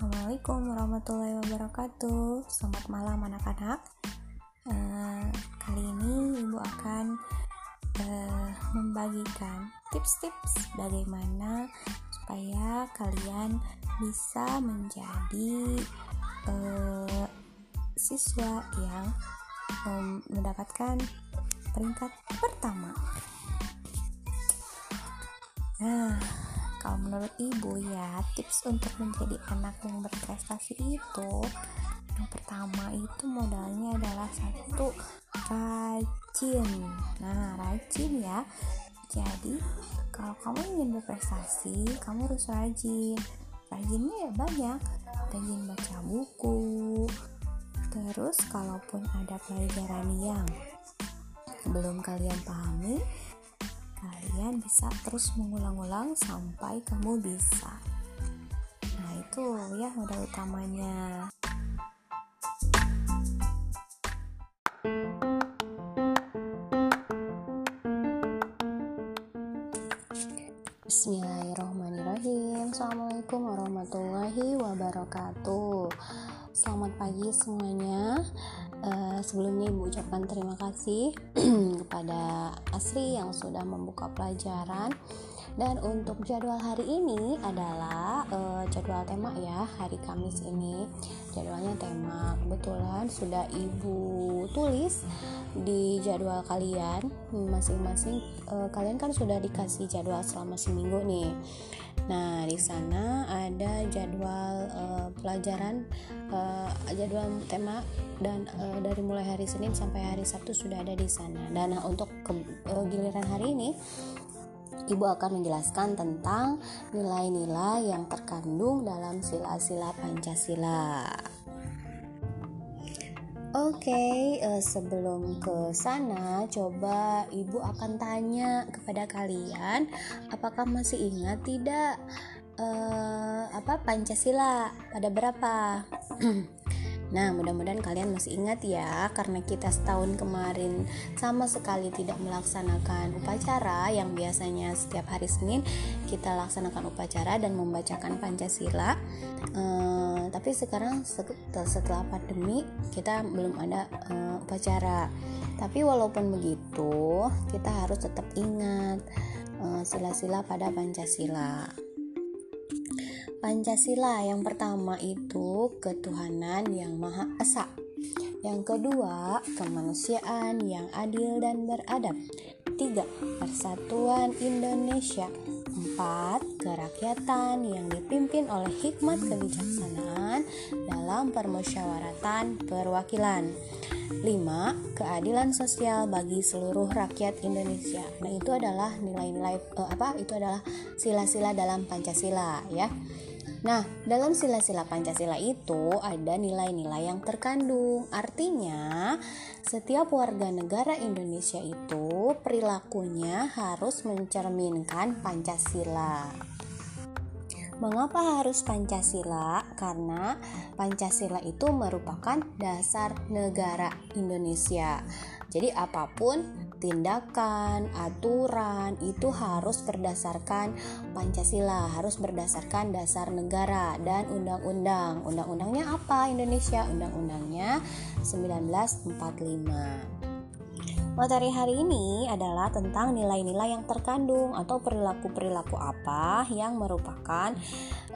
Assalamualaikum warahmatullahi wabarakatuh. Selamat malam anak-anak. Uh, kali ini ibu akan uh, membagikan tips-tips bagaimana supaya kalian bisa menjadi uh, siswa yang um, mendapatkan peringkat pertama. Nah, kalau menurut ibu ya tips untuk menjadi anak yang berprestasi itu yang pertama itu modalnya adalah satu rajin. Nah rajin ya. Jadi kalau kamu ingin berprestasi kamu harus rajin. Rajinnya ya banyak. Rajin baca buku. Terus kalaupun ada pelajaran yang belum kalian pahami kalian bisa terus mengulang-ulang sampai kamu bisa. Nah itu ya modal utamanya. Bismillahirrahmanirrahim. Assalamualaikum warahmatullahi wabarakatuh. Selamat pagi semuanya Uh, sebelumnya ibu ucapkan terima kasih kepada Asri yang sudah membuka pelajaran. Dan untuk jadwal hari ini adalah uh, jadwal tema ya hari Kamis ini. Jadwalnya tema kebetulan sudah ibu tulis di jadwal kalian masing-masing. Uh, kalian kan sudah dikasih jadwal selama seminggu nih. Nah, di sana ada jadwal uh, pelajaran, uh, jadwal tema dan uh, dari mulai hari Senin sampai hari Sabtu sudah ada di sana. Dan uh, untuk ke, uh, giliran hari ini Ibu akan menjelaskan tentang nilai-nilai yang terkandung dalam sila-sila Pancasila. Oke, okay, uh, sebelum ke sana, coba ibu akan tanya kepada kalian, apakah masih ingat tidak uh, apa Pancasila pada berapa? Nah, mudah-mudahan kalian masih ingat ya, karena kita setahun kemarin sama sekali tidak melaksanakan upacara yang biasanya setiap hari Senin kita laksanakan upacara dan membacakan Pancasila. Uh, tapi sekarang setelah pandemi kita belum ada uh, upacara. Tapi walaupun begitu, kita harus tetap ingat uh, sila-sila pada Pancasila. Pancasila yang pertama itu ketuhanan yang Maha Esa. Yang kedua, kemanusiaan yang adil dan beradab. Tiga, persatuan Indonesia. Empat, kerakyatan yang dipimpin oleh hikmat kebijaksanaan dalam permusyawaratan perwakilan. 5. Keadilan sosial bagi seluruh rakyat Indonesia. Nah, itu adalah nilai-nilai uh, apa? Itu adalah sila-sila dalam Pancasila ya. Nah, dalam sila-sila Pancasila itu ada nilai-nilai yang terkandung. Artinya, setiap warga negara Indonesia itu perilakunya harus mencerminkan Pancasila. Mengapa harus Pancasila? Karena Pancasila itu merupakan dasar negara Indonesia. Jadi apa pun tindakan, aturan itu harus berdasarkan Pancasila, harus berdasarkan dasar negara dan undang-undang. Undang-undangnya apa Indonesia? Undang-undangnya 1945. Materi hari ini adalah tentang nilai-nilai yang terkandung atau perilaku-perilaku apa yang merupakan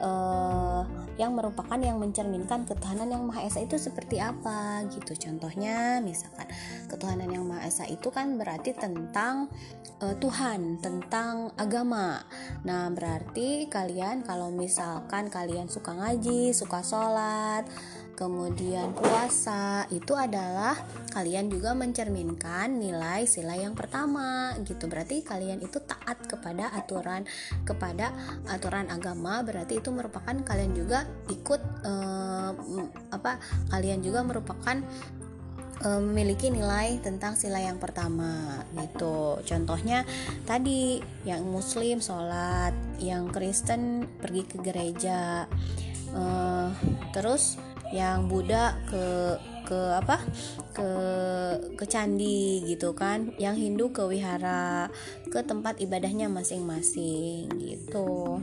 uh, yang merupakan yang mencerminkan ketuhanan yang Maha Esa itu seperti apa gitu. Contohnya misalkan ketuhanan yang Maha Esa itu kan berarti tentang uh, Tuhan, tentang agama. Nah, berarti kalian kalau misalkan kalian suka ngaji, suka sholat, kemudian puasa itu adalah kalian juga mencerminkan nilai sila yang pertama gitu. Berarti kalian itu taat kepada aturan kepada aturan agama. Berarti itu merupakan kalian juga ikut eh, apa kalian juga merupakan eh, memiliki nilai tentang sila yang pertama gitu. Contohnya tadi yang muslim sholat yang Kristen pergi ke gereja uh, terus yang Buddha ke ke apa ke ke candi gitu kan yang Hindu ke wihara ke tempat ibadahnya masing-masing gitu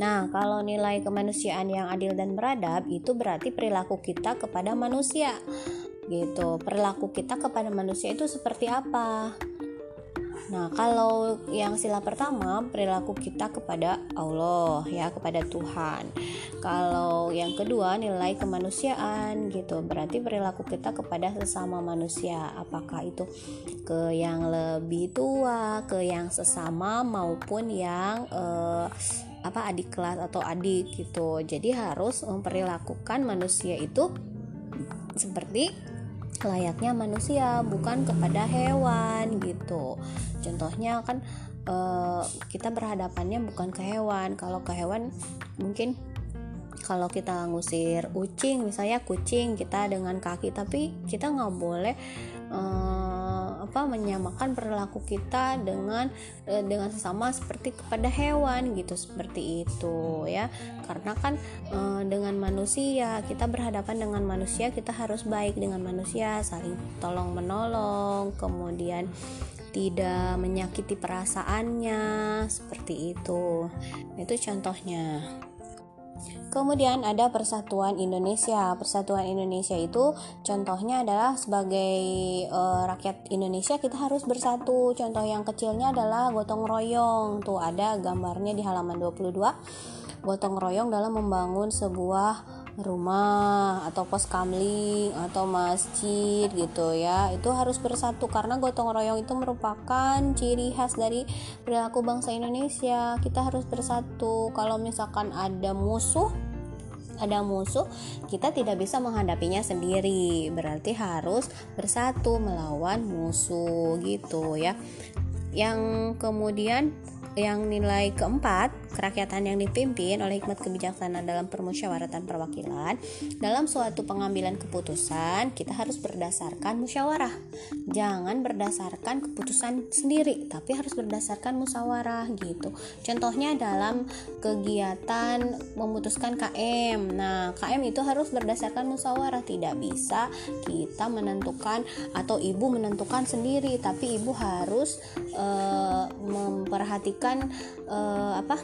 Nah, kalau nilai kemanusiaan yang adil dan beradab itu berarti perilaku kita kepada manusia. Gitu. Perilaku kita kepada manusia itu seperti apa? Nah, kalau yang sila pertama perilaku kita kepada Allah ya, kepada Tuhan. Kalau yang kedua nilai kemanusiaan gitu. Berarti perilaku kita kepada sesama manusia. Apakah itu ke yang lebih tua, ke yang sesama maupun yang eh, apa adik kelas atau adik gitu. Jadi harus memperlakukan manusia itu seperti layaknya manusia bukan kepada hewan gitu. Contohnya kan uh, kita berhadapannya bukan ke hewan. Kalau ke hewan mungkin kalau kita ngusir kucing misalnya kucing kita dengan kaki tapi kita nggak boleh uh, apa menyamakan perilaku kita dengan uh, dengan sesama seperti kepada hewan gitu seperti itu ya. Karena kan uh, dengan manusia kita berhadapan dengan manusia kita harus baik dengan manusia saling tolong menolong kemudian tidak menyakiti perasaannya seperti itu. Itu contohnya Kemudian ada Persatuan Indonesia. Persatuan Indonesia itu contohnya adalah sebagai e, rakyat Indonesia kita harus bersatu. Contoh yang kecilnya adalah gotong royong. Tuh ada gambarnya di halaman 22. Gotong royong dalam membangun sebuah rumah atau pos kamling atau masjid gitu ya. Itu harus bersatu karena gotong royong itu merupakan ciri khas dari perilaku bangsa Indonesia. Kita harus bersatu. Kalau misalkan ada musuh ada musuh kita tidak bisa menghadapinya sendiri. Berarti harus bersatu melawan musuh gitu ya. Yang kemudian yang nilai keempat, kerakyatan yang dipimpin oleh hikmat kebijaksanaan dalam permusyawaratan perwakilan, dalam suatu pengambilan keputusan, kita harus berdasarkan musyawarah. Jangan berdasarkan keputusan sendiri, tapi harus berdasarkan musyawarah gitu. Contohnya dalam kegiatan memutuskan KM. Nah, KM itu harus berdasarkan musyawarah, tidak bisa kita menentukan atau ibu menentukan sendiri, tapi ibu harus e, memperhatikan memperhatikan uh, apa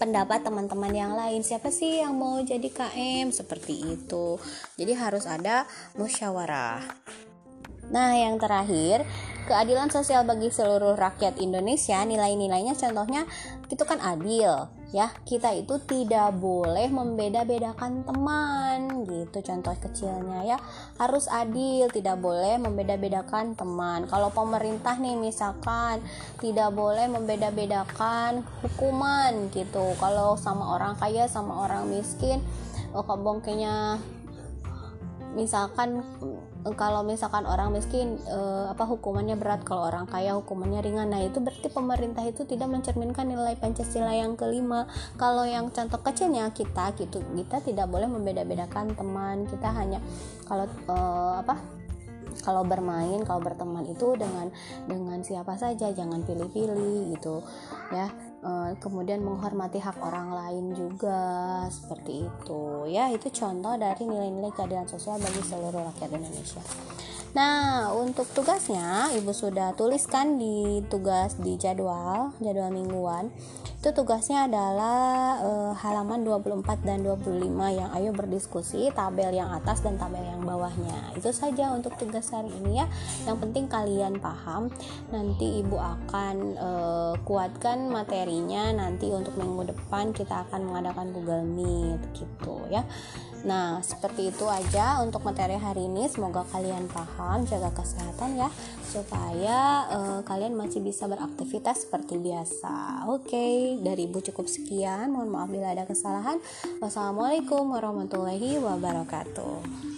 pendapat teman-teman yang lain. Siapa sih yang mau jadi KM seperti itu. Jadi harus ada musyawarah. Nah yang terakhir keadilan sosial bagi seluruh rakyat Indonesia nilai-nilainya contohnya itu kan adil ya. Kita itu tidak boleh membeda-bedakan teman gitu contoh kecilnya ya. Harus adil tidak boleh membeda-bedakan teman. Kalau pemerintah nih misalkan tidak boleh membeda-bedakan hukuman gitu. Kalau sama orang kaya sama orang miskin oh kebongkenya misalkan kalau misalkan orang miskin eh, apa hukumannya berat kalau orang kaya hukumannya ringan. Nah itu berarti pemerintah itu tidak mencerminkan nilai pancasila yang kelima. Kalau yang contoh kecilnya kita gitu kita tidak boleh membeda-bedakan teman. Kita hanya kalau eh, apa kalau bermain kalau berteman itu dengan dengan siapa saja jangan pilih-pilih gitu ya Eh, kemudian menghormati hak orang lain juga seperti itu. Ya itu contoh dari nilai-nilai keadilan sosial bagi seluruh rakyat Indonesia. Nah untuk tugasnya ibu sudah tuliskan di tugas di jadwal jadwal mingguan itu tugasnya adalah e, halaman 24 dan 25 yang ayo berdiskusi tabel yang atas dan tabel yang bawahnya. Itu saja untuk tugas hari ini ya. Yang penting kalian paham nanti ibu akan e, kuatkan materinya. Nanti untuk minggu depan kita akan mengadakan Google Meet gitu ya. Nah, seperti itu aja untuk materi hari ini. Semoga kalian paham, jaga kesehatan ya, supaya uh, kalian masih bisa beraktivitas seperti biasa. Oke, okay, dari Ibu cukup sekian. Mohon maaf bila ada kesalahan. Wassalamualaikum warahmatullahi wabarakatuh.